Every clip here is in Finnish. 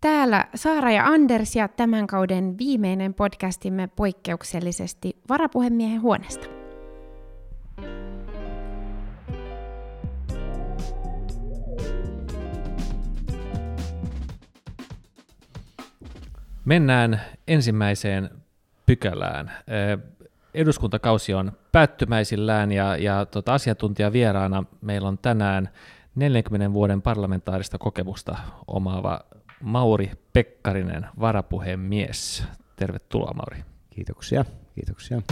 Täällä Saara ja Anders ja tämän kauden viimeinen podcastimme poikkeuksellisesti varapuhemiehen huoneesta. Mennään ensimmäiseen pykälään. Eduskuntakausi on päättymäisillään ja, ja tota, asiantuntijavieraana meillä on tänään 40 vuoden parlamentaarista kokemusta omaava Mauri Pekkarinen, varapuhemies. Tervetuloa Mauri. Kiitoksia, kiitoksia.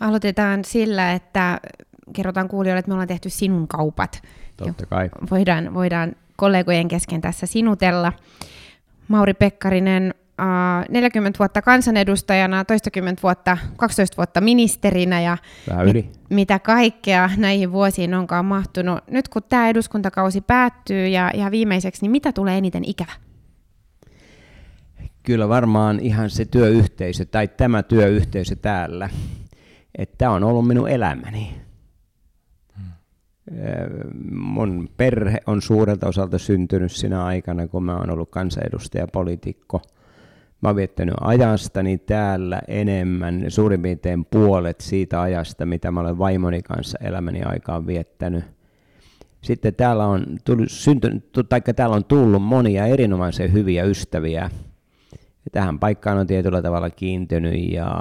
Aloitetaan sillä, että kerrotaan kuulijoille, että me ollaan tehty sinun kaupat. Totta kai. Voidaan, voidaan kollegojen kesken tässä sinutella. Mauri Pekkarinen, 40 vuotta kansanedustajana, toistakymmentä vuotta, 12 vuotta ministerinä ja mit, mitä kaikkea näihin vuosiin onkaan mahtunut. Nyt kun tämä eduskuntakausi päättyy ja, ja viimeiseksi, niin mitä tulee eniten ikävä? Kyllä varmaan ihan se työyhteisö tai tämä työyhteisö täällä. Että tämä on ollut minun elämäni. Hmm. Mun perhe on suurelta osalta syntynyt sinä aikana, kun mä oon ollut kansanedustaja, poliitikko – Mä oon viettänyt ajastani täällä enemmän, suurin piirtein puolet siitä ajasta, mitä mä olen vaimoni kanssa elämäni aikaan viettänyt. Sitten täällä on, tullut, syntynyt, taikka täällä on tullut monia erinomaisen hyviä ystäviä. Tähän paikkaan on tietyllä tavalla kiintynyt ja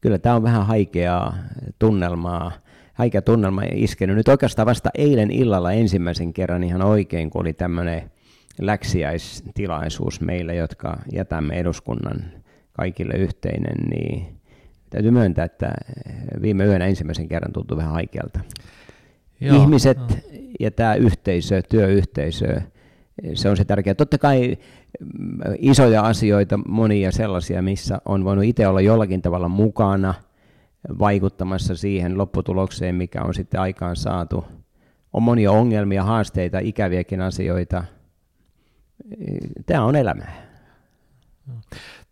kyllä tämä on vähän haikeaa tunnelmaa, haikea tunnelma iskenyt. Nyt oikeastaan vasta eilen illalla ensimmäisen kerran ihan oikein, kun oli tämmöinen läksiäistilaisuus meille, jotka jätämme eduskunnan kaikille yhteinen, niin täytyy myöntää, että viime yönä ensimmäisen kerran tuntuu vähän haikealta. Joo, Ihmiset no. ja tämä yhteisö, työyhteisö, se on se tärkeä. Totta kai mm, isoja asioita, monia sellaisia, missä on voinut itse olla jollakin tavalla mukana vaikuttamassa siihen lopputulokseen, mikä on sitten aikaan saatu. On monia ongelmia, haasteita, ikäviäkin asioita – tämä on elämää.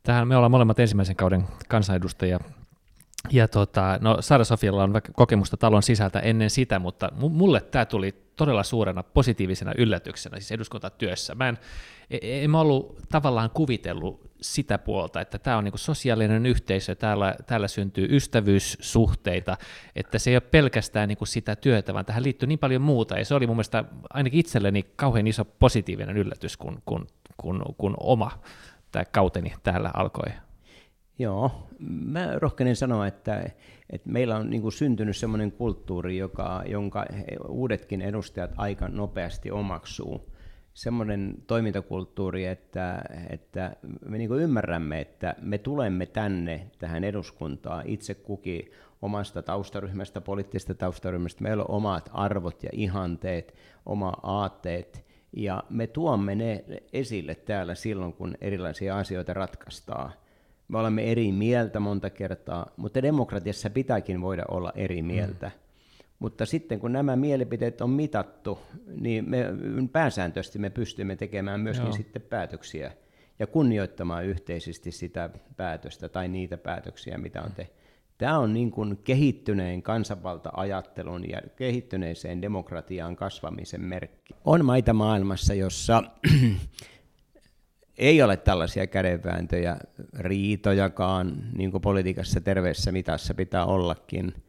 Tähän me ollaan molemmat ensimmäisen kauden kansanedustajia. Ja tota, no Saara Sofialla on kokemusta talon sisältä ennen sitä, mutta mulle tämä tuli todella suurena positiivisena yllätyksenä siis eduskuntatyössä. Mä en, e, en ollut tavallaan kuvitellut sitä puolta, että tämä on niin sosiaalinen yhteisö, täällä, täällä syntyy ystävyyssuhteita, että se ei ole pelkästään niin sitä työtä, vaan tähän liittyy niin paljon muuta, ja se oli mun mielestä ainakin itselleni kauhean iso positiivinen yllätys, kun, kun, kun, kun oma tämä kauteni täällä alkoi. Joo, mä rohkenen sanoa, että, että meillä on niin syntynyt sellainen kulttuuri, joka, jonka uudetkin edustajat aika nopeasti omaksuu semmoinen toimintakulttuuri, että, että me niin ymmärrämme, että me tulemme tänne tähän eduskuntaan itse kukin omasta taustaryhmästä, poliittisesta taustaryhmästä. Meillä on omat arvot ja ihanteet, oma aatteet, ja me tuomme ne esille täällä silloin, kun erilaisia asioita ratkaistaan. Me olemme eri mieltä monta kertaa, mutta demokratiassa pitääkin voida olla eri mieltä. Mm. Mutta sitten kun nämä mielipiteet on mitattu, niin me pääsääntöisesti me pystymme tekemään myöskin Joo. sitten päätöksiä ja kunnioittamaan yhteisesti sitä päätöstä tai niitä päätöksiä, mitä on tehty. Tämä on niin kuin kehittyneen kansanvalta-ajattelun ja kehittyneeseen demokratiaan kasvamisen merkki. On maita maailmassa, jossa ei ole tällaisia kädenvääntöjä, riitojakaan, niin kuin politiikassa terveessä mitassa pitää ollakin –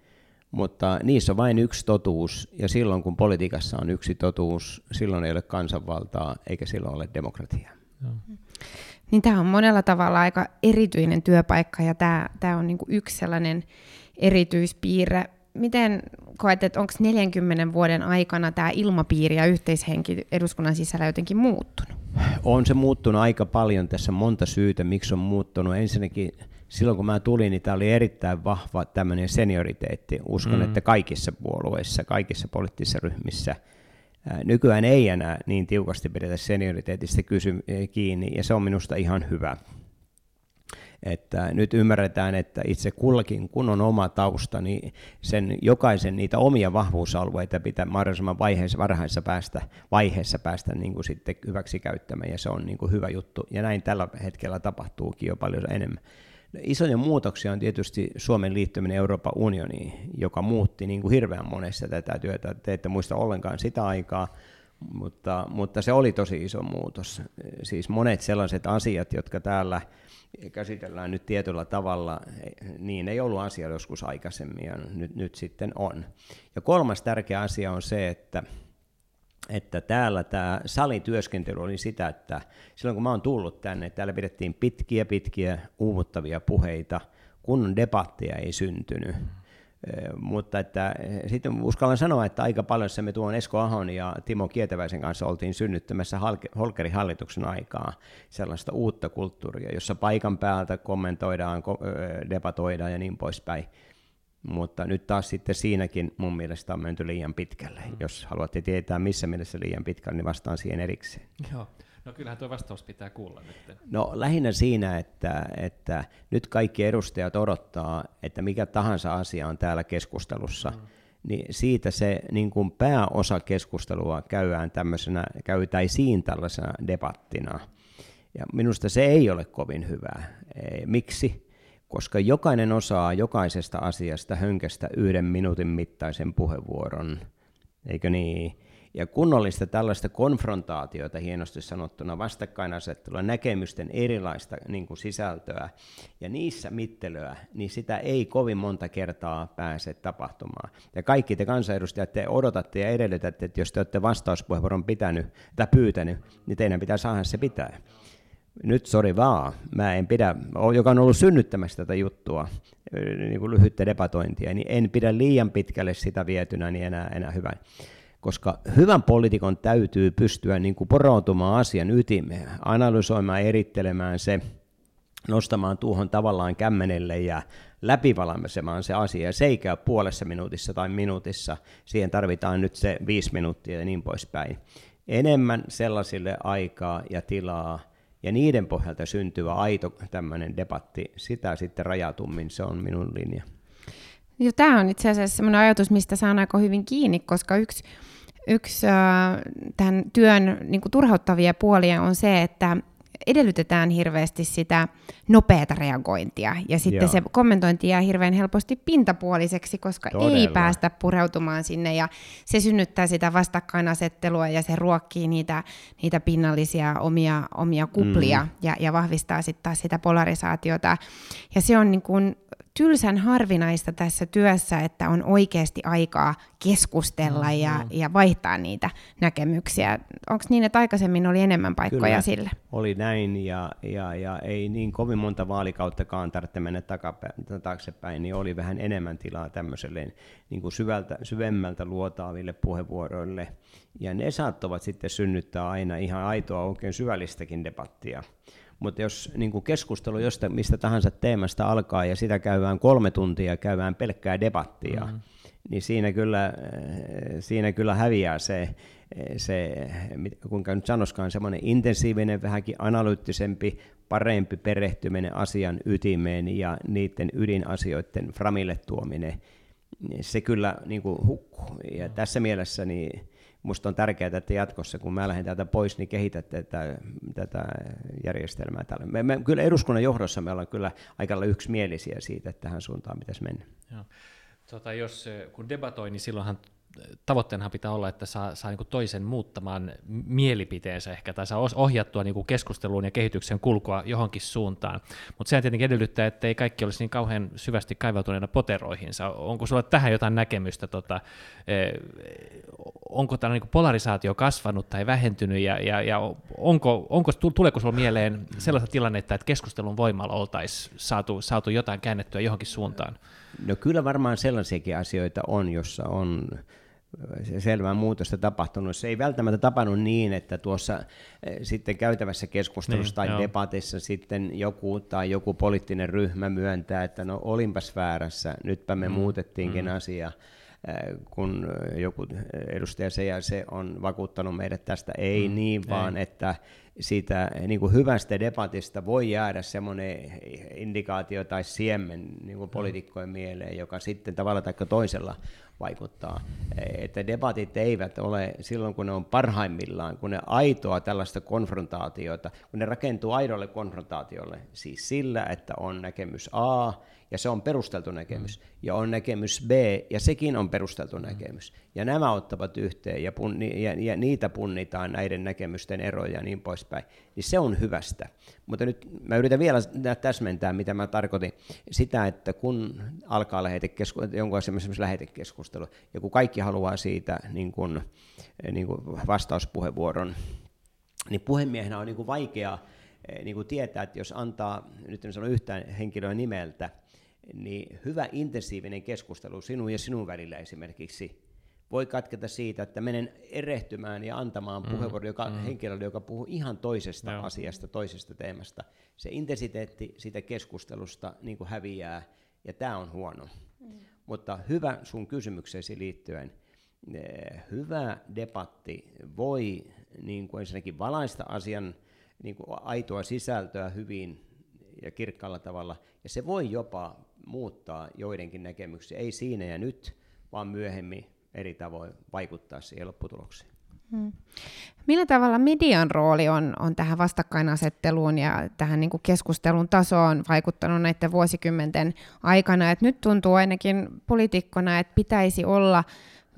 mutta niissä on vain yksi totuus, ja silloin kun politiikassa on yksi totuus, silloin ei ole kansanvaltaa, eikä silloin ole demokratiaa. Niin tämä on monella tavalla aika erityinen työpaikka, ja tämä, tämä on niinku yksi sellainen erityispiirre. Miten koet, että onko 40 vuoden aikana tämä ilmapiiri ja yhteishenki eduskunnan sisällä jotenkin muuttunut? On se muuttunut aika paljon. Tässä monta syytä, miksi on muuttunut. Ensinnäkin silloin kun mä tulin, niin tämä oli erittäin vahva tämmöinen senioriteetti. Uskon, mm. että kaikissa puolueissa, kaikissa poliittisissa ryhmissä nykyään ei enää niin tiukasti pidetä senioriteetista kysy- kiinni, ja se on minusta ihan hyvä. Että nyt ymmärretään, että itse kullakin, kun on oma tausta, niin sen jokaisen niitä omia vahvuusalueita pitää mahdollisimman vaiheessa, varhaisessa päästä, vaiheessa päästä niin kuin sitten hyväksi käyttämään, ja se on niin kuin hyvä juttu. Ja näin tällä hetkellä tapahtuukin jo paljon enemmän. Isoja muutoksia on tietysti Suomen liittyminen Euroopan unioniin, joka muutti niin kuin hirveän monessa tätä työtä. Te ette muista ollenkaan sitä aikaa, mutta, mutta se oli tosi iso muutos. Siis monet sellaiset asiat, jotka täällä käsitellään nyt tietyllä tavalla, niin ei ollut asia joskus aikaisemmin ja nyt, nyt sitten on. Ja kolmas tärkeä asia on se, että, että täällä tämä salityöskentely oli sitä, että silloin kun mä oon tullut tänne, täällä pidettiin pitkiä pitkiä uuvuttavia puheita, kun debattia ei syntynyt. Mutta että, sitten uskallan sanoa, että aika paljon se me tuon Esko Ahon ja Timo Kietäväisen kanssa oltiin synnyttämässä Holkerin hallituksen aikaa sellaista uutta kulttuuria, jossa paikan päältä kommentoidaan, debatoidaan ja niin poispäin. Mutta nyt taas sitten siinäkin mun mielestä on menty liian pitkälle. Mm. Jos haluatte tietää, missä mielessä liian pitkälle, niin vastaan siihen erikseen. Joo. No kyllähän tuo vastaus pitää kuulla nyt. No lähinnä siinä, että, että nyt kaikki edustajat odottaa, että mikä tahansa asia on täällä keskustelussa, mm. niin siitä se niin kuin pääosa keskustelua käydään tämmöisenä, käytäisiin tällaisena debattina. Ja minusta se ei ole kovin hyvä. Miksi? Koska jokainen osaa jokaisesta asiasta hönkästä yhden minuutin mittaisen puheenvuoron. Eikö niin? Ja kunnollista tällaista konfrontaatiota, hienosti sanottuna vastakkainasettelua, näkemysten erilaista niin kuin sisältöä ja niissä mittelyä, niin sitä ei kovin monta kertaa pääse tapahtumaan. Ja kaikki te kansanedustajat, te odotatte ja edellytätte, että jos te olette vastauspuheenvuoron pitänyt tai pyytänyt, niin teidän pitää saada se pitää. Nyt sori vaan, mä en pidä, joka on ollut synnyttämässä tätä juttua, niin kuin lyhyttä debatointia, niin en pidä liian pitkälle sitä vietynä, niin enää, enää hyvä koska hyvän poliitikon täytyy pystyä niin kuin poroutumaan asian ytimeen, analysoimaan, erittelemään se, nostamaan tuohon tavallaan kämmenelle ja läpivalaisemaan se asia. Se ei käy puolessa minuutissa tai minuutissa. Siihen tarvitaan nyt se viisi minuuttia ja niin poispäin. Enemmän sellaisille aikaa ja tilaa, ja niiden pohjalta syntyvä aito tämmöinen debatti, sitä sitten rajatummin, se on minun linja. Joo, tämä on itse asiassa sellainen ajatus, mistä saan aika hyvin kiinni, koska yksi yksi äh, tämän työn niin kuin turhauttavia puolia on se, että edellytetään hirveästi sitä nopeata reagointia, ja sitten Joo. se kommentointi jää hirveän helposti pintapuoliseksi, koska Todella. ei päästä pureutumaan sinne, ja se synnyttää sitä vastakkainasettelua, ja se ruokkii niitä, niitä pinnallisia omia, omia kuplia, mm. ja, ja vahvistaa sitten taas sitä polarisaatiota. Ja se on niin kuin tylsän harvinaista tässä työssä, että on oikeasti aikaa keskustella mm, ja, mm. ja vaihtaa niitä näkemyksiä. Onko niin, että aikaisemmin oli enemmän paikkoja Kyllä, sille? oli näin ja, ja, ja ei niin kovin monta vaalikauttakaan tarvitse mennä taaksepäin, niin oli vähän enemmän tilaa tämmöiselle niin kuin syvältä, syvemmältä luotaaville puheenvuoroille. Ja ne saattavat sitten synnyttää aina ihan aitoa oikein syvällistäkin debattia. Mutta jos niin kuin keskustelu josta, mistä tahansa teemasta alkaa ja sitä käydään kolme tuntia, käydään pelkkää debattia, mm-hmm. niin siinä kyllä, eh, siinä kyllä häviää se, eh, se, kuinka nyt sanoskaan, semmoinen intensiivinen, vähänkin analyyttisempi, parempi perehtyminen asian ytimeen ja niiden ydinasioiden framille tuominen, se kyllä niin kuin hukkuu. Ja tässä mielessä niin Minusta on tärkeää, että jatkossa, kun mä lähden täältä pois, niin kehitätte tätä, tätä järjestelmää. Täällä. Me, me, kyllä eduskunnan johdossa me ollaan kyllä aika yksimielisiä siitä, että tähän suuntaan pitäisi mennä. Joo. Tota, jos, kun debatoi, niin silloinhan tavoitteenahan pitää olla, että saa, saa niin toisen muuttamaan mielipiteensä ehkä, tai saa ohjattua niin keskusteluun ja kehityksen kulkua johonkin suuntaan. Mutta se tietenkin edellyttää, että ei kaikki olisi niin kauhean syvästi kaivautuneena poteroihinsa. Onko sinulla tähän jotain näkemystä? Tota, eh, onko tämä niin polarisaatio kasvanut tai vähentynyt, ja, ja, ja onko, onko, tuleeko sinulla mieleen sellaista tilannetta, että keskustelun voimalla oltaisiin saatu, saatu jotain käännettyä johonkin suuntaan? No kyllä varmaan sellaisiakin asioita on, jossa on selvää muutosta tapahtunut. Se ei välttämättä tapahdu niin, että tuossa eh, sitten käytävässä keskustelussa niin, tai joo. debatissa sitten joku tai joku poliittinen ryhmä myöntää, että no olinpas väärässä, nytpä me mm, muutettiinkin mm. asia eh, kun joku edustaja se ja se on vakuuttanut meidät tästä. Ei mm, niin, vaan ei. että siitä niin kuin hyvästä debatista voi jäädä semmoinen indikaatio tai siemen niin kuin poliitikkojen mieleen, joka sitten tavalla tai toisella vaikuttaa. Että debatit eivät ole silloin, kun ne on parhaimmillaan, kun ne aitoa tällaista konfrontaatiota, kun ne rakentuu aidolle konfrontaatiolle, siis sillä, että on näkemys A ja se on perusteltu näkemys. Mm. Ja on näkemys B, ja sekin on perusteltu mm. näkemys. Ja nämä ottavat yhteen, ja, punni, ja, ja niitä punnitaan näiden näkemysten eroja ja niin poispäin. Niin se on hyvästä. Mutta nyt mä yritän vielä täsmentää, mitä mä tarkoitin. Sitä, että kun alkaa lähetekeskustelu, jonkun esimerkiksi lähetekeskustelu, ja kun kaikki haluaa siitä niin kun, niin kun vastauspuheenvuoron, niin puhemiehenä on niin kuin vaikea eh, niin kuin tietää, että jos antaa, nyt en sano yhtään henkilöä nimeltä, niin hyvä intensiivinen keskustelu sinun ja sinun välillä esimerkiksi voi katketa siitä, että menen erehtymään ja antamaan mm, puheenvuoron joka, mm. henkilölle, joka puhuu ihan toisesta Joo. asiasta, toisesta teemasta. Se intensiteetti siitä keskustelusta niin kuin häviää, ja tämä on huono. Mm. Mutta hyvä sun kysymykseesi liittyen, eh, hyvä debatti voi niin kuin ensinnäkin valaista asian niin kuin aitoa sisältöä hyvin ja kirkkaalla tavalla, ja se voi jopa muuttaa joidenkin näkemyksiä, ei siinä ja nyt, vaan myöhemmin eri tavoin vaikuttaa siihen lopputulokseen. Hmm. Millä tavalla median rooli on, on tähän vastakkainasetteluun ja tähän niin kuin keskustelun tasoon vaikuttanut näiden vuosikymmenten aikana? Et nyt tuntuu ainakin poliitikkona, että pitäisi olla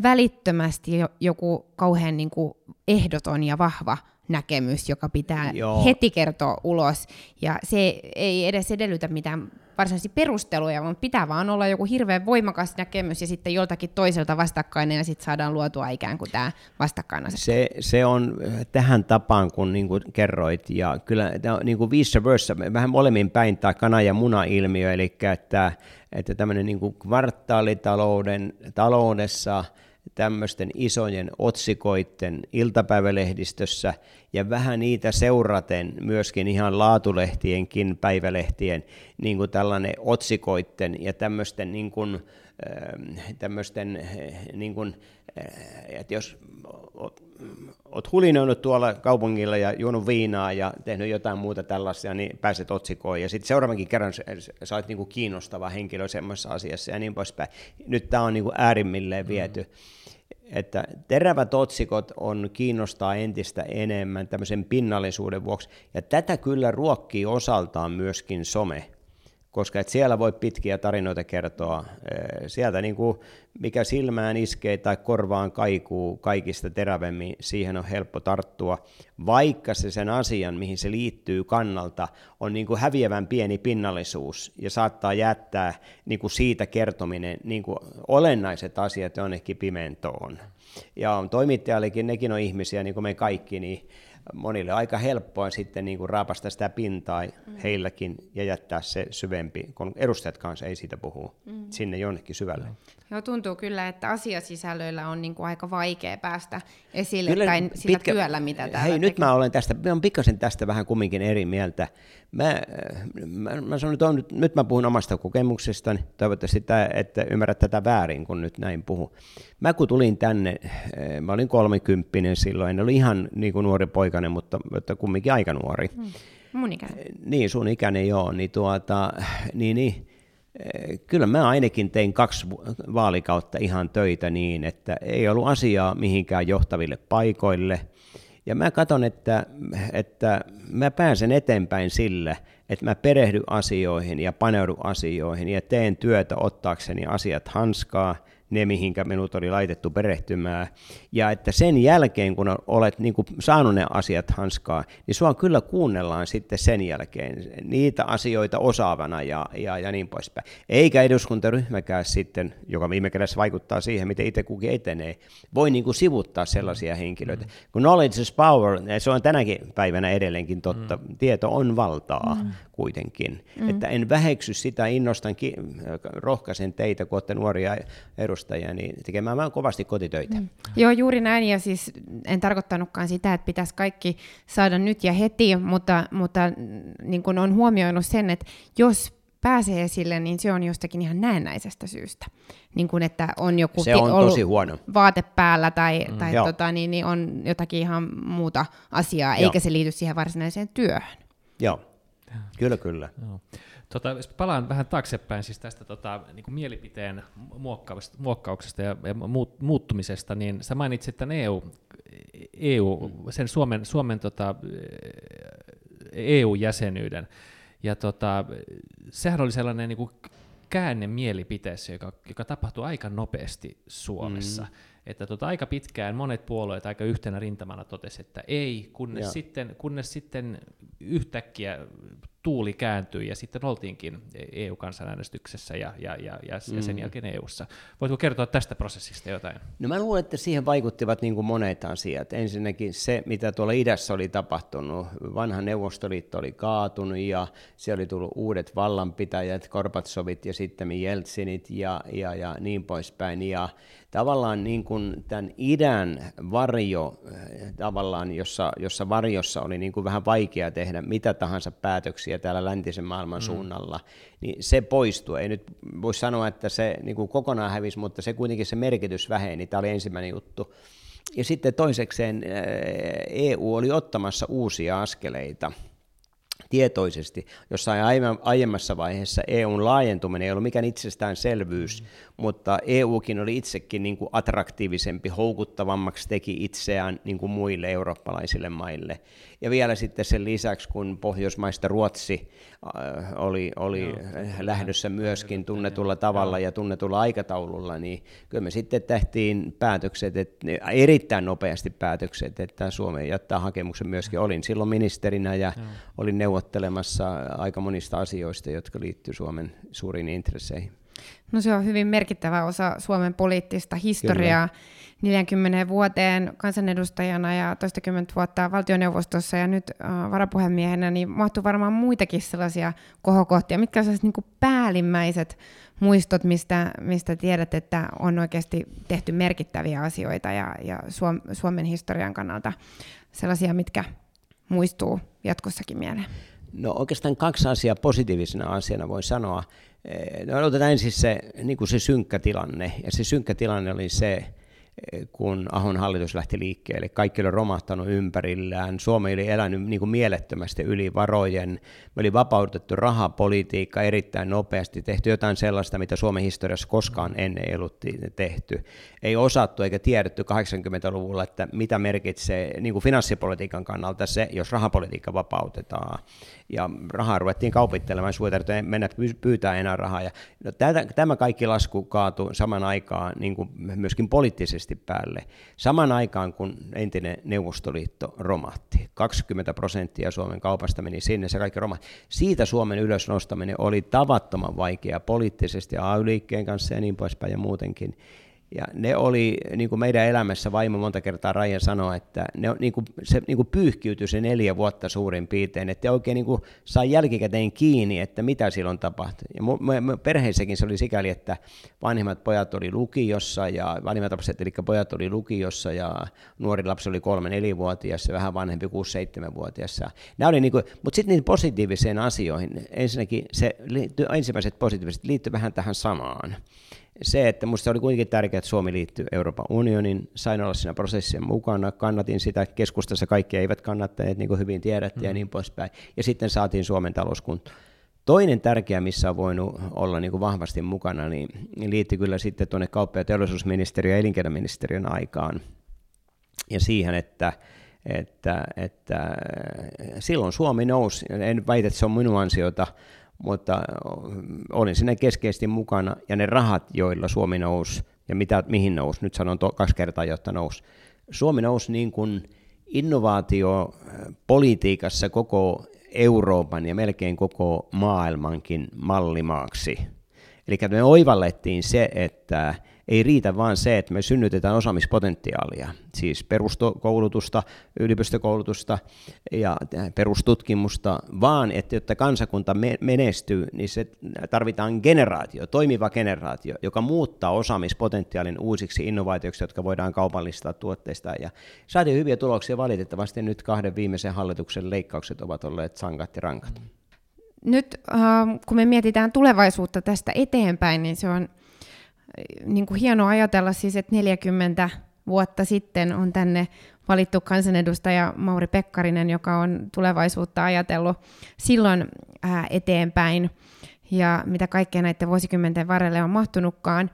välittömästi joku kauhean niin kuin ehdoton ja vahva näkemys, joka pitää Joo. heti kertoa ulos. Ja se ei edes edellytä mitään varsinaisia perusteluja, vaan pitää vaan olla joku hirveän voimakas näkemys ja sitten joltakin toiselta vastakkainen ja sitten saadaan luotua ikään kuin tämä vastakkainasettelu. Se, se on tähän tapaan, kun niin kuin kerroit, ja kyllä niin kuin vice versa, vähän molemmin päin tämä kana- ja muna-ilmiö, eli että, että tämmöinen niin kuin kvartaalitalouden taloudessa – tämmöisten isojen otsikoiden iltapäivälehdistössä ja vähän niitä seuraten myöskin ihan laatulehtienkin päivälehtien niin kuin tällainen otsikoiden ja tämmöisten niin kuin, ähm, tämmöisten äh, niin kuin, että jos olet hulinoinut tuolla kaupungilla ja juonut viinaa ja tehnyt jotain muuta tällaisia, niin pääset otsikoon. Ja sitten seuraavankin kerran sä olet niinku kiinnostava henkilö semmoisessa asiassa ja niin poispäin. Nyt tämä on niinku äärimmilleen viety. Mm. Että terävät otsikot on kiinnostaa entistä enemmän tämmöisen pinnallisuuden vuoksi. Ja tätä kyllä ruokkii osaltaan myöskin some koska et siellä voi pitkiä tarinoita kertoa. Sieltä niin kuin mikä silmään iskee tai korvaan kaikuu kaikista terävemmin, siihen on helppo tarttua, vaikka se sen asian, mihin se liittyy kannalta, on niin kuin häviävän pieni pinnallisuus ja saattaa jättää niin kuin siitä kertominen niin kuin olennaiset asiat jonnekin pimentoon. Ja toimittajallekin, nekin on ihmisiä niin kuin me kaikki, niin monille aika helppoa sitten niin kuin raapasta sitä pintaa mm. heilläkin ja jättää se syvempi, kun edustajat kanssa ei siitä puhu, mm. sinne jonnekin syvälle. Joo, tuntuu kyllä, että asiasisällöillä on niin kuin aika vaikea päästä esille kyllä, tai sillä pitkä, työllä, mitä täällä Hei, tekee. nyt mä olen tästä, mä olen pikkasen tästä vähän kumminkin eri mieltä. Mä, mä, mä sanon, että on, nyt, nyt mä puhun omasta kokemuksestani, toivottavasti sitä, että ymmärrät tätä väärin, kun nyt näin puhun. Mä kun tulin tänne, eh, mä olin kolmekymppinen silloin, en ollut ihan niin kuin nuori poikainen, mutta, mutta kumminkin aika nuori. Hmm. Mun ikäinen. Eh, niin, sun ikäinen joo, niin, tuota, niin, niin eh, kyllä mä ainakin tein kaksi vaalikautta ihan töitä niin, että ei ollut asiaa mihinkään johtaville paikoille – ja mä katson, että, että mä pääsen eteenpäin sillä, että mä perehdy asioihin ja paneudu asioihin ja teen työtä ottaakseni asiat hanskaa – ne, mihinkä minut oli laitettu perehtymään. Ja että sen jälkeen, kun olet niin kuin saanut ne asiat hanskaa, niin sua kyllä kuunnellaan sitten sen jälkeen niitä asioita osaavana ja, ja, ja niin poispäin. Eikä eduskuntaryhmäkään sitten, joka viime kädessä vaikuttaa siihen, miten itse kukin etenee, voi niin kuin sivuttaa sellaisia henkilöitä. Mm. Kun knowledge is power, se on tänäkin päivänä edelleenkin totta, mm. tieto on valtaa mm. kuitenkin. Mm. Että en väheksy sitä, innostan, rohkaisen teitä, kun olette nuoria edustajia, edustajia, niin tekemään vaan kovasti kotitöitä. Mm. Joo, juuri näin, ja siis en tarkoittanutkaan sitä, että pitäisi kaikki saada nyt ja heti, mutta, mutta niin kuin on huomioinut sen, että jos pääsee esille, niin se on jostakin ihan näennäisestä syystä. Niin kuin, että on joku se on ollut tosi huono. vaate päällä tai, mm, tai tota, niin, niin on jotakin ihan muuta asiaa, Joo. eikä se liity siihen varsinaiseen työhön. Joo, kyllä kyllä. Joo. Tota, jos palaan vähän taaksepäin siis tästä tota, niin kuin mielipiteen muokkauksesta ja, ja muut, muuttumisesta, niin sä mainitsit tämän EU, EU sen Suomen, Suomen tota, EU-jäsenyyden. Ja tota, sehän oli sellainen niin kuin käänne mielipiteessä, joka, joka tapahtuu aika nopeasti Suomessa. Mm. Että tota, aika pitkään monet puolueet aika yhtenä rintamana totesi, että ei, kunnes, sitten, kunnes sitten yhtäkkiä tuuli kääntyi ja sitten oltiinkin EU-kansanäänestyksessä ja, ja, ja, ja, mm. ja sen jälkeen EUssa. Voitko kertoa tästä prosessista jotain? No mä luulen, että siihen vaikuttivat niin kuin monet asiat. Ensinnäkin se, mitä tuolla idässä oli tapahtunut. Vanha Neuvostoliitto oli kaatunut ja se oli tullut uudet vallanpitäjät, Korbatsovit ja sitten Jeltsinit ja, ja, ja niin poispäin. Ja tavallaan niin kuin tämän idän varjo, eh, tavallaan, jossa, jossa varjossa oli niin kuin vähän vaikea tehdä mitä tahansa päätöksiä täällä läntisen maailman mm. suunnalla, niin se poistui. Ei nyt voi sanoa, että se niin kuin kokonaan hävisi, mutta se kuitenkin se merkitys väheni. Tämä oli ensimmäinen juttu. Ja sitten toisekseen EU oli ottamassa uusia askeleita – tietoisesti. Jossain aiemmassa vaiheessa EUn laajentuminen ei ollut mikään itsestäänselvyys, mm. mutta EUkin oli itsekin niin kuin attraktiivisempi, houkuttavammaksi teki itseään niin kuin muille eurooppalaisille maille. Ja vielä sitten sen lisäksi, kun Pohjoismaista Ruotsi äh, oli, oli Joo, lähdössä myöskin tunnetulla tavalla ja tunnetulla aikataululla, niin kyllä me sitten tehtiin päätökset, että, erittäin nopeasti päätökset, että Suomi jättää hakemuksen myöskin. Olin silloin ministerinä ja olin neuvottelemassa aika monista asioista, jotka liittyy Suomen suuriin intresseihin. No se on hyvin merkittävä osa Suomen poliittista historiaa. Kyllä 40 vuoteen kansanedustajana ja toistakymmentä vuotta valtioneuvostossa ja nyt äh, varapuhemiehenä, niin mahtuu varmaan muitakin sellaisia kohokohtia. Mitkä on sellaiset niin päällimmäiset muistot, mistä, mistä tiedät, että on oikeasti tehty merkittäviä asioita ja, ja Suom- Suomen historian kannalta sellaisia, mitkä muistuu jatkossakin mieleen? No oikeastaan kaksi asiaa positiivisena asiana voi sanoa. Eh, no, otetaan ensin se, niin kuin se synkkä tilanne. Ja se synkkä tilanne oli se, kun Ahon hallitus lähti liikkeelle. Kaikki oli romahtanut ympärillään. Suomi oli elänyt niin kuin mielettömästi yli varojen. Me oli vapautettu rahapolitiikka erittäin nopeasti, tehty jotain sellaista, mitä Suomen historiassa koskaan ennen ei ollut tehty. Ei osattu eikä tiedetty 80-luvulla, että mitä merkitsee niin kuin finanssipolitiikan kannalta se, jos rahapolitiikka vapautetaan ja rahaa ruvettiin kaupittelemaan, sun ei mennä pyytää enää rahaa. Ja no, tämä kaikki lasku kaatui saman aikaan niin kuin myöskin poliittisesti päälle. Saman aikaan, kun entinen Neuvostoliitto romahti, 20 prosenttia Suomen kaupasta meni sinne, se kaikki romahti. Siitä Suomen ylösnostaminen oli tavattoman vaikea poliittisesti AY-liikkeen kanssa ja niin poispäin ja muutenkin. Ja ne oli niin kuin meidän elämässä, vaimo monta kertaa Raija sanoi, että ne, niin kuin, se niin kuin pyyhkiytyi se neljä vuotta suurin piirtein, että oikein niin kuin sai jälkikäteen kiinni, että mitä silloin tapahtui. Ja me, me, perheessäkin se oli sikäli, että vanhemmat pojat oli lukiossa ja vanhemmat lapset, eli pojat oli lukiossa ja nuori lapsi oli kolme nelivuotias ja vähän vanhempi kuusi seitsemänvuotias. Nämä oli niin kuin, mutta sitten niihin positiivisiin asioihin, ensinnäkin se ensimmäiset positiiviset liittyy vähän tähän samaan se, että minusta oli kuitenkin tärkeää, että Suomi liittyy Euroopan unionin, sain olla siinä prosessissa mukana, kannatin sitä, keskustassa kaikki eivät kannattaneet, niin kuin hyvin tiedätte mm. ja niin poispäin, ja sitten saatiin Suomen talouskunto. Toinen tärkeä, missä on voinut olla niin kuin vahvasti mukana, niin liittyy kyllä sitten tuonne kauppa- ja teollisuusministeriön ja elinkeinoministeriön aikaan, ja siihen, että että, että silloin Suomi nousi, en väitä, että se on minun ansiota, mutta olin sinne keskeisesti mukana, ja ne rahat, joilla Suomi nousi, ja mitä, mihin nousi, nyt sanon to, kaksi kertaa, jotta nousi. Suomi nousi niin kuin innovaatiopolitiikassa koko Euroopan ja melkein koko maailmankin mallimaaksi. Eli me oivallettiin se, että ei riitä vain se, että me synnytetään osaamispotentiaalia, siis peruskoulutusta, yliopistokoulutusta ja perustutkimusta, vaan että jotta kansakunta menestyy, niin se tarvitaan generaatio, toimiva generaatio, joka muuttaa osaamispotentiaalin uusiksi innovaatioiksi, jotka voidaan kaupallistaa tuotteista. Ja saatiin hyviä tuloksia valitettavasti nyt kahden viimeisen hallituksen leikkaukset ovat olleet sankat ja rankat. Nyt kun me mietitään tulevaisuutta tästä eteenpäin, niin se on niin kuin hienoa ajatella siis, että 40 vuotta sitten on tänne valittu kansanedustaja Mauri Pekkarinen, joka on tulevaisuutta ajatellut silloin ää, eteenpäin ja mitä kaikkea näiden vuosikymmenten varrelle on mahtunutkaan.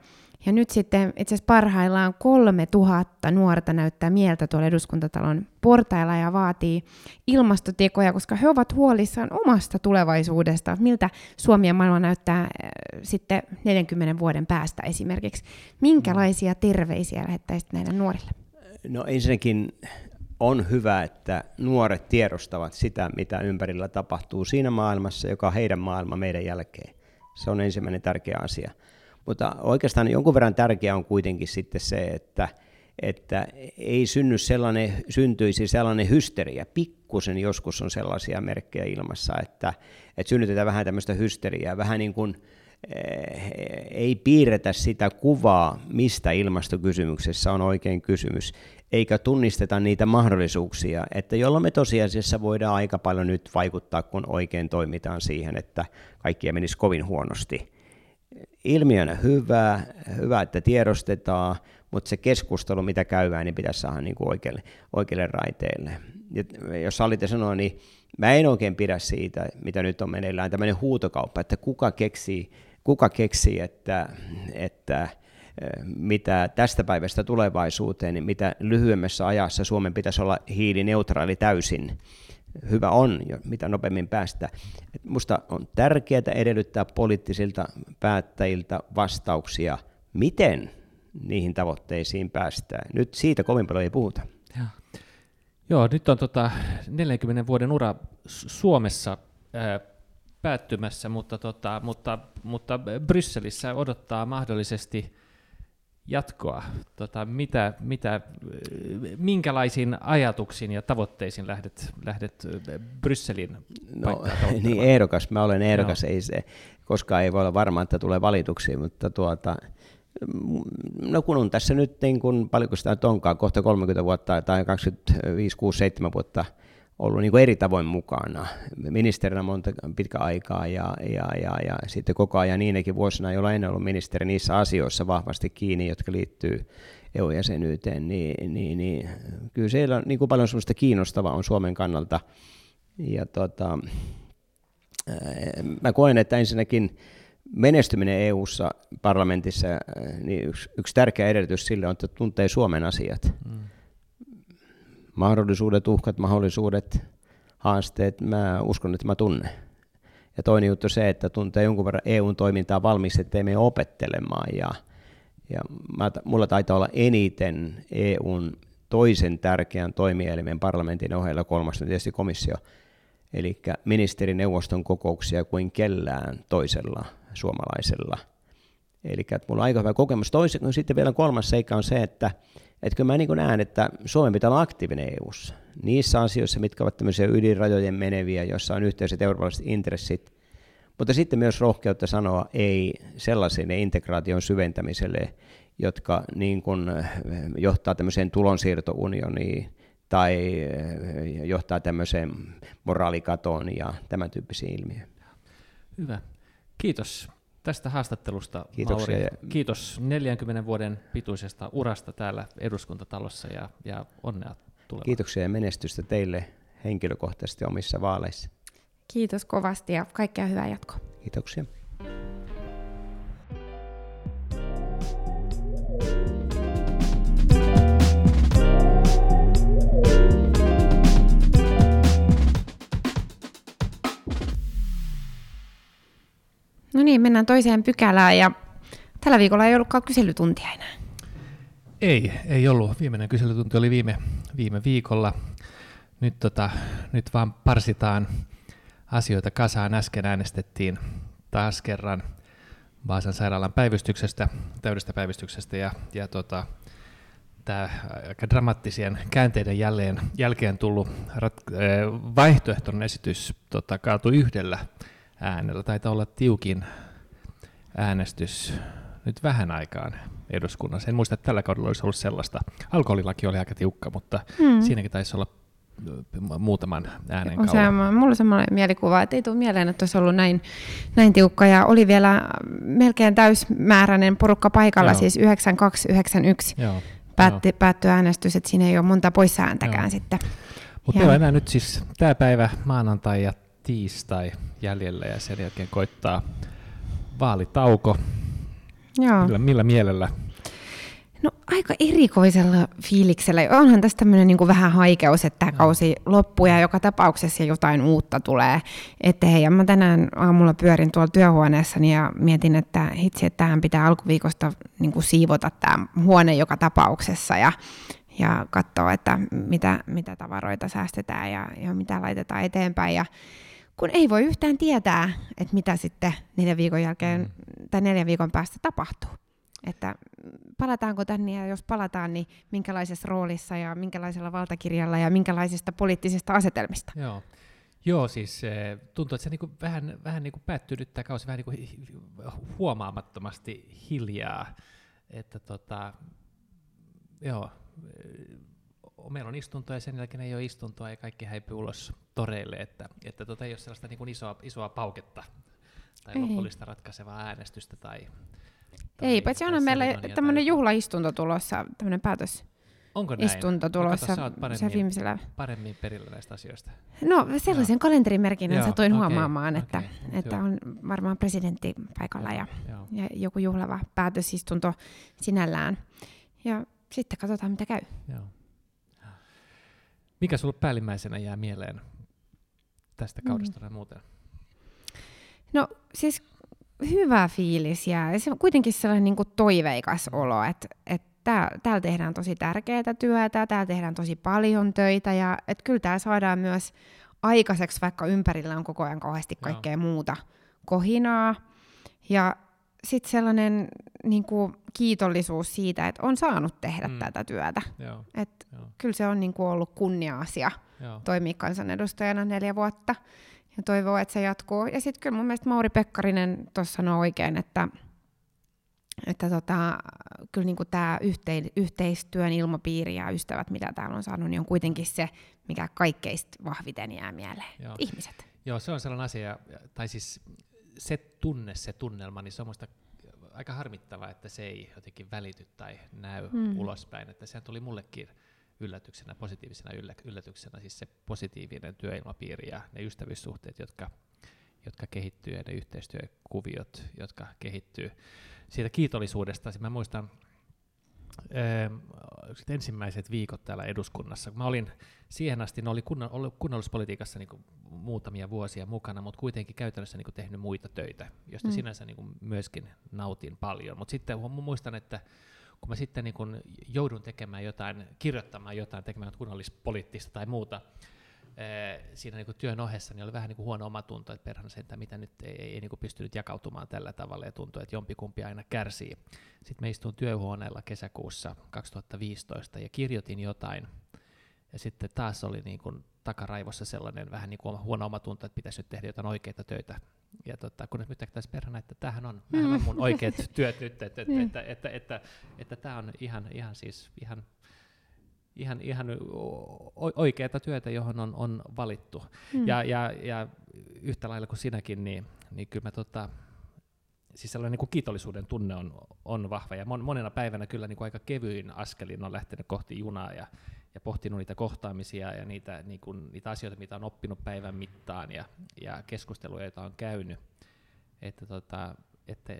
Ja nyt sitten itse asiassa parhaillaan kolme tuhatta nuorta näyttää mieltä tuolla eduskuntatalon portailla ja vaatii ilmastotekoja, koska he ovat huolissaan omasta tulevaisuudesta, miltä Suomi ja maailma näyttää äh, sitten 40 vuoden päästä esimerkiksi. Minkälaisia terveisiä lähettäisit näille nuorille? No ensinnäkin on hyvä, että nuoret tiedostavat sitä, mitä ympärillä tapahtuu siinä maailmassa, joka on heidän maailma meidän jälkeen. Se on ensimmäinen tärkeä asia. Mutta oikeastaan jonkun verran tärkeää on kuitenkin sitten se, että, että ei synny sellainen, syntyisi sellainen hysteria. Pikkusen joskus on sellaisia merkkejä ilmassa, että, että synnytetään vähän tämmöistä hysteriaa, vähän niin kuin eh, ei piirretä sitä kuvaa, mistä ilmastokysymyksessä on oikein kysymys, eikä tunnisteta niitä mahdollisuuksia, että jolloin me tosiasiassa voidaan aika paljon nyt vaikuttaa, kun oikein toimitaan siihen, että kaikkia menisi kovin huonosti ilmiönä hyvä, hyvä, että tiedostetaan, mutta se keskustelu, mitä käydään, niin pitäisi saada niin kuin oikealle, raiteelle. Ja jos sallitte sanoa, niin mä en oikein pidä siitä, mitä nyt on meneillään, tämmöinen huutokauppa, että kuka keksii, kuka keksii että, että mitä tästä päivästä tulevaisuuteen, niin mitä lyhyemmässä ajassa Suomen pitäisi olla hiilineutraali täysin, hyvä on, mitä nopeammin päästä. Et musta on tärkeää edellyttää poliittisilta päättäjiltä vastauksia, miten niihin tavoitteisiin päästään. Nyt siitä kovin paljon ei puhuta. Ja. Joo, nyt on tota 40 vuoden ura Suomessa ää, päättymässä, mutta, tota, mutta, mutta Brysselissä odottaa mahdollisesti jatkoa? Tota, mitä, mitä, minkälaisiin ajatuksiin ja tavoitteisiin lähdet, lähdet Brysselin No niin, ehdokas. Mä olen ehdokas. No. Ei se, koskaan ei voi olla varma, että tulee valituksi, mutta tuota, no kun on tässä nyt, niin kun, paljonko sitä onkaan, kohta 30 vuotta tai 25, 6, 7 vuotta – ollut niin kuin eri tavoin mukana. Ministerinä monta pitkä aikaa ja, ja, ja, ja sitten koko ajan niinäkin vuosina, joilla en ollut ministeri niissä asioissa vahvasti kiinni, jotka liittyy EU-jäsenyyteen, niin, niin, niin kyllä siellä on niin kuin paljon sellaista kiinnostavaa on Suomen kannalta. Ja tota, mä koen, että ensinnäkin menestyminen EU-ssa parlamentissa, niin yksi, yksi tärkeä edellytys sille on, että tuntee Suomen asiat. Mm mahdollisuudet, uhkat, mahdollisuudet, haasteet, mä uskon, että mä tunnen. Ja toinen juttu se, että tuntee jonkun verran EUn toimintaa valmiiksi, ettei mene opettelemaan. Ja, ja mä, mulla taitaa olla eniten EUn toisen tärkeän toimielimen parlamentin ohella, kolmas on tietysti komissio, eli ministerineuvoston kokouksia kuin kellään toisella suomalaisella. Eli mulla on aika hyvä kokemus. Toisen, sitten vielä kolmas seikka on se, että että kyllä mä niin näen, että Suomen pitää olla aktiivinen EU:ssa niissä asioissa, mitkä ovat tämmöisiä ydinrajojen meneviä, joissa on yhteiset eurooppalaiset intressit, mutta sitten myös rohkeutta sanoa ei sellaiselle integraation syventämiselle, jotka niin kuin eh, johtaa tämmöiseen tulonsiirtounioniin tai eh, johtaa tämmöiseen moraalikatoon ja tämän tyyppisiin ilmiöihin. Hyvä. Kiitos tästä haastattelusta, Kiitoksia. Mauri. Kiitos 40 vuoden pituisesta urasta täällä eduskuntatalossa ja, ja onnea tulevaan. Kiitoksia ja menestystä teille henkilökohtaisesti omissa vaaleissa. Kiitos kovasti ja kaikkea hyvää jatkoa. Kiitoksia. No niin, mennään toiseen pykälään ja tällä viikolla ei ollutkaan kyselytuntia enää. Ei, ei ollut. Viimeinen kyselytunti oli viime, viime viikolla. Nyt, tota, nyt vaan parsitaan asioita kasaan. Äsken äänestettiin taas kerran Vaasan sairaalan päivystyksestä, täydestä päivystyksestä ja, ja tota, tämä aika dramaattisien käänteiden jälleen, jälkeen tullut rat, äh, vaihtoehtoinen esitys tota, kaatui yhdellä äänellä. Taitaa olla tiukin äänestys nyt vähän aikaan eduskunnassa. En muista, että tällä kaudella olisi ollut sellaista. Alkoholilaki oli aika tiukka, mutta hmm. siinäkin taisi olla muutaman äänen on se, mulla on semmoinen mielikuva, että ei tule mieleen, että olisi ollut näin, näin tiukka. Ja oli vielä melkein täysmääräinen porukka paikalla, Joo. siis 9291 Joo. Päätti, päättyi äänestys, että siinä ei ole monta poissääntäkään Joo. sitten. Mutta meillä on enää nyt siis tämä päivä maanantai ja tiistai jäljellä ja sen jälkeen koittaa vaalitauko. Joo. Millä, millä mielellä? No aika erikoisella fiiliksellä. Onhan tässä tämmöinen niin vähän haikeus, että tämä kausi loppuu ja joka tapauksessa jotain uutta tulee eteen. Ja mä tänään aamulla pyörin tuolla työhuoneessani ja mietin, että hitsi, että tähän pitää alkuviikosta niin kuin siivota tämä huone joka tapauksessa ja, ja katsoa, että mitä, mitä tavaroita säästetään ja, ja mitä laitetaan eteenpäin. Ja kun ei voi yhtään tietää, että mitä sitten neljän viikon jälkeen mm. tai neljän viikon päästä tapahtuu että palataanko tänne ja jos palataan, niin minkälaisessa roolissa ja minkälaisella valtakirjalla ja minkälaisista poliittisista asetelmista. Joo. Joo, siis tuntuu, että se niinku vähän, vähän niinku päättyy nyt tämä kausi vähän niinku huomaamattomasti hiljaa. Että tota, joo, meillä on istuntoja ja sen jälkeen ei ole istuntoa ja kaikki häipyy ulos toreille, että, että tota ei ole sellaista niinku isoa, isoa pauketta tai ei. lopullista ratkaisevaa äänestystä tai ei, paitsi on meillä tämmöinen juhlaistunto tulossa, tämmöinen päätös. Onko näin? Istunto tulossa no, paremmin, se viimeisellä... paremmin perillä näistä asioista. No sellaisen Joo. kalenterimerkinnän Joo, satuin okay, huomaamaan, että, okay, että on varmaan presidentti paikalla ja, ja joku juhlava päätösistunto sinällään. Ja sitten katsotaan, mitä käy. Joo. Mikä sulle päällimmäisenä jää mieleen tästä kaudesta mm. ja muuten? No siis hyvä fiilis ja se on kuitenkin sellainen niin kuin toiveikas olo, että, että tää, täällä tehdään tosi tärkeää työtä, täällä tehdään tosi paljon töitä ja että kyllä täällä saadaan myös aikaiseksi, vaikka ympärillä on koko ajan kauheasti kaikkea Joo. muuta kohinaa. Ja sitten sellainen niin kuin, kiitollisuus siitä, että on saanut tehdä mm. tätä työtä. Joo. Et Joo. Kyllä se on niin kuin, ollut kunnia-asia Joo. toimia kansanedustajana neljä vuotta ja toivoo, että se jatkuu. Ja sitten kyllä mun mielestä Mauri Pekkarinen tuossa sanoo oikein, että, että tota, kyllä niin tämä yhtei, yhteistyön ilmapiiri ja ystävät, mitä täällä on saanut, niin on kuitenkin se, mikä kaikkeista vahviten jää mieleen. Joo. Ihmiset. Joo, se on sellainen asia, tai siis se tunne, se tunnelma, niin se on musta aika harmittavaa, että se ei jotenkin välity tai näy mm. ulospäin. Että sehän tuli mullekin yllätyksenä, positiivisena yllätyksenä, siis se positiivinen työilmapiiri ja ne ystävyyssuhteet, jotka, jotka kehittyy ja ne yhteistyökuviot, jotka kehittyy. Siitä kiitollisuudesta, siis mä muistan äh, ensimmäiset viikot täällä eduskunnassa. Mä olin siihen asti, no oli ollut kunnallispolitiikassa niin kuin muutamia vuosia mukana, mutta kuitenkin käytännössä niin kuin tehnyt muita töitä, joista mm. sinänsä niin kuin myöskin nautin paljon. Mutta sitten muistan, että kun mä sitten niin kun joudun tekemään jotain, kirjoittamaan jotain, tekemään kunnallispoliittista tai muuta, siinä niin työn ohessa niin oli vähän niin kuin huono omatunto, että perhana että mitä nyt ei, ei, ei niin pystynyt jakautumaan tällä tavalla ja tuntuu, että jompikumpi aina kärsii. Sitten me istuin työhuoneella kesäkuussa 2015 ja kirjoitin jotain ja sitten taas oli niin kuin takaraivossa sellainen vähän niin kuin huono omatunto, että pitäisi nyt tehdä jotain oikeita töitä ja tota, kun nyt taas perhana, että tämähän on, mm. on mun oikeat työt nyt, että, että, että, että, että, että tämä on ihan, ihan siis ihan, ihan, ihan oikeaa työtä, johon on, on valittu. Mm. Ja, ja, ja yhtä lailla kuin sinäkin, niin, niin kyllä mä tota, siis sellainen niin kuin kiitollisuuden tunne on, on vahva, ja mon, monena päivänä kyllä niin kuin aika kevyin askelin on lähtenyt kohti junaa, ja, ja pohtinut niitä kohtaamisia ja niitä, niin kuin, niitä asioita, mitä on oppinut päivän mittaan ja, ja keskusteluja, joita on käynyt. Että, tota, että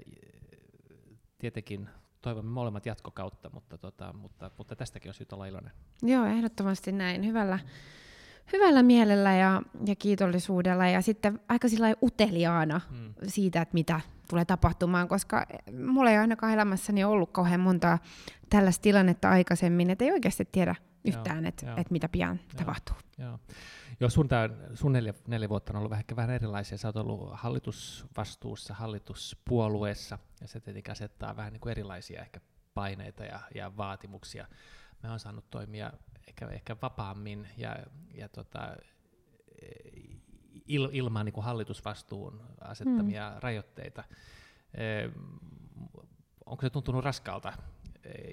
tietenkin toivomme molemmat jatkokautta, mutta, tota, mutta, mutta tästäkin on syytä olla iloinen. Joo, ehdottomasti näin. Hyvällä, hyvällä mielellä ja, ja kiitollisuudella ja sitten aika sillä uteliaana hmm. siitä, että mitä tulee tapahtumaan, koska mulla ei ainakaan elämässäni ollut kauhean montaa tällaista tilannetta aikaisemmin, että ei oikeasti tiedä, yhtään, että et mitä pian joo, tapahtuu. Joo. Joo, sun, tää, sun neljä, neljä vuotta on ollut vähän, vähän erilaisia. Sä oot ollut hallitusvastuussa, hallituspuolueessa, ja se tietenkin asettaa vähän niin kuin erilaisia ehkä paineita ja, ja vaatimuksia. Mä oon saanut toimia ehkä, ehkä vapaammin ja, ja tota, il, ilman niin kuin hallitusvastuun asettamia hmm. rajoitteita. E, onko se tuntunut raskaalta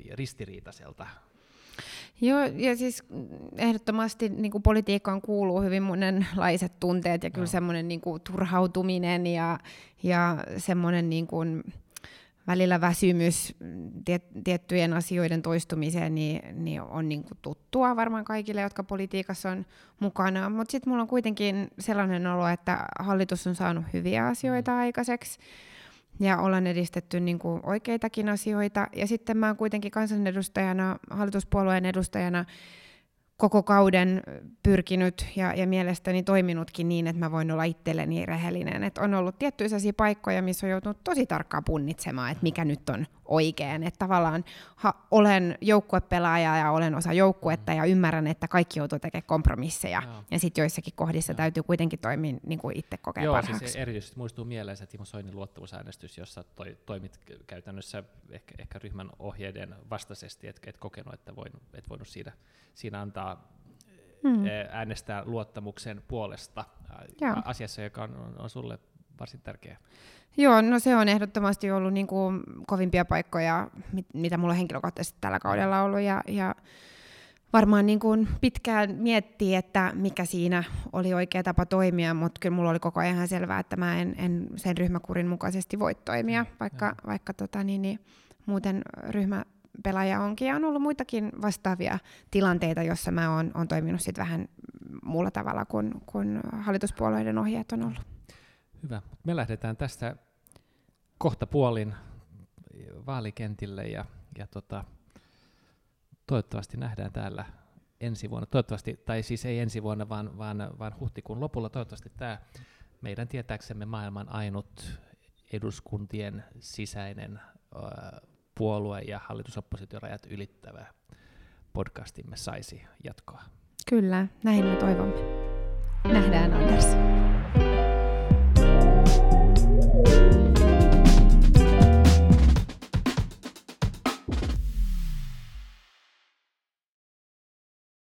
ja ristiriitaiselta Joo, ja siis ehdottomasti niin kuin politiikkaan kuuluu hyvin monenlaiset tunteet ja kyllä no. semmoinen niin kuin, turhautuminen ja, ja semmoinen niin kuin, välillä väsymys tiet, tiettyjen asioiden toistumiseen niin, niin on niin kuin tuttua varmaan kaikille, jotka politiikassa on mukana. Mutta sitten mulla on kuitenkin sellainen olo, että hallitus on saanut hyviä asioita mm. aikaiseksi. Ja ollaan edistetty niin kuin oikeitakin asioita. Ja sitten mä oon kuitenkin kansanedustajana, hallituspuolueen edustajana koko kauden pyrkinyt ja, ja mielestäni toiminutkin niin, että mä voin olla itselleni rehellinen. Et on ollut tiettyjä sellaisia paikkoja, missä on joutunut tosi tarkkaan punnitsemaan, että mikä nyt on oikein. Että tavallaan ha, olen joukkuepelaaja ja olen osa joukkuetta ja ymmärrän, että kaikki joutuu tekemään kompromisseja. Joo. Ja sitten joissakin kohdissa Joo. täytyy kuitenkin toimia niin kuin itse kokea Joo, siis parhaaksi. siis erityisesti muistuu mieleen se Timo Soinin luottamusäänestys, jossa toi, toimit käytännössä ehkä, ehkä ryhmän ohjeiden vastaisesti, et, et kokenut, että voin, et voinut siinä, siinä antaa hmm. äänestää luottamuksen puolesta Joo. asiassa, joka on, on, on sulle varsin tärkeä. Joo, no se on ehdottomasti ollut niin kuin kovimpia paikkoja, mit, mitä mulla henkilökohtaisesti tällä kaudella ollut. Ja, ja varmaan niin kuin pitkään miettii, että mikä siinä oli oikea tapa toimia, mutta kyllä mulla oli koko ajan selvää, että mä en, en sen ryhmäkurin mukaisesti voi toimia, vaikka, vaikka tota, niin, niin, muuten ryhmä pelaaja onkin. Ja on ollut muitakin vastaavia tilanteita, jossa mä oon, oon toiminut sit vähän muulla tavalla kuin, kuin hallituspuolueiden ohjeet on ollut. Hyvä. Me lähdetään tästä kohta puolin vaalikentille ja, ja tota, toivottavasti nähdään täällä ensi vuonna. Toivottavasti, tai siis ei ensi vuonna, vaan, vaan, vaan huhtikuun lopulla. Toivottavasti tämä meidän tietääksemme maailman ainut eduskuntien sisäinen puolue- ja hallitusoppositiorajat ylittävä podcastimme saisi jatkoa. Kyllä, näin me toivomme. Nähdään Anders.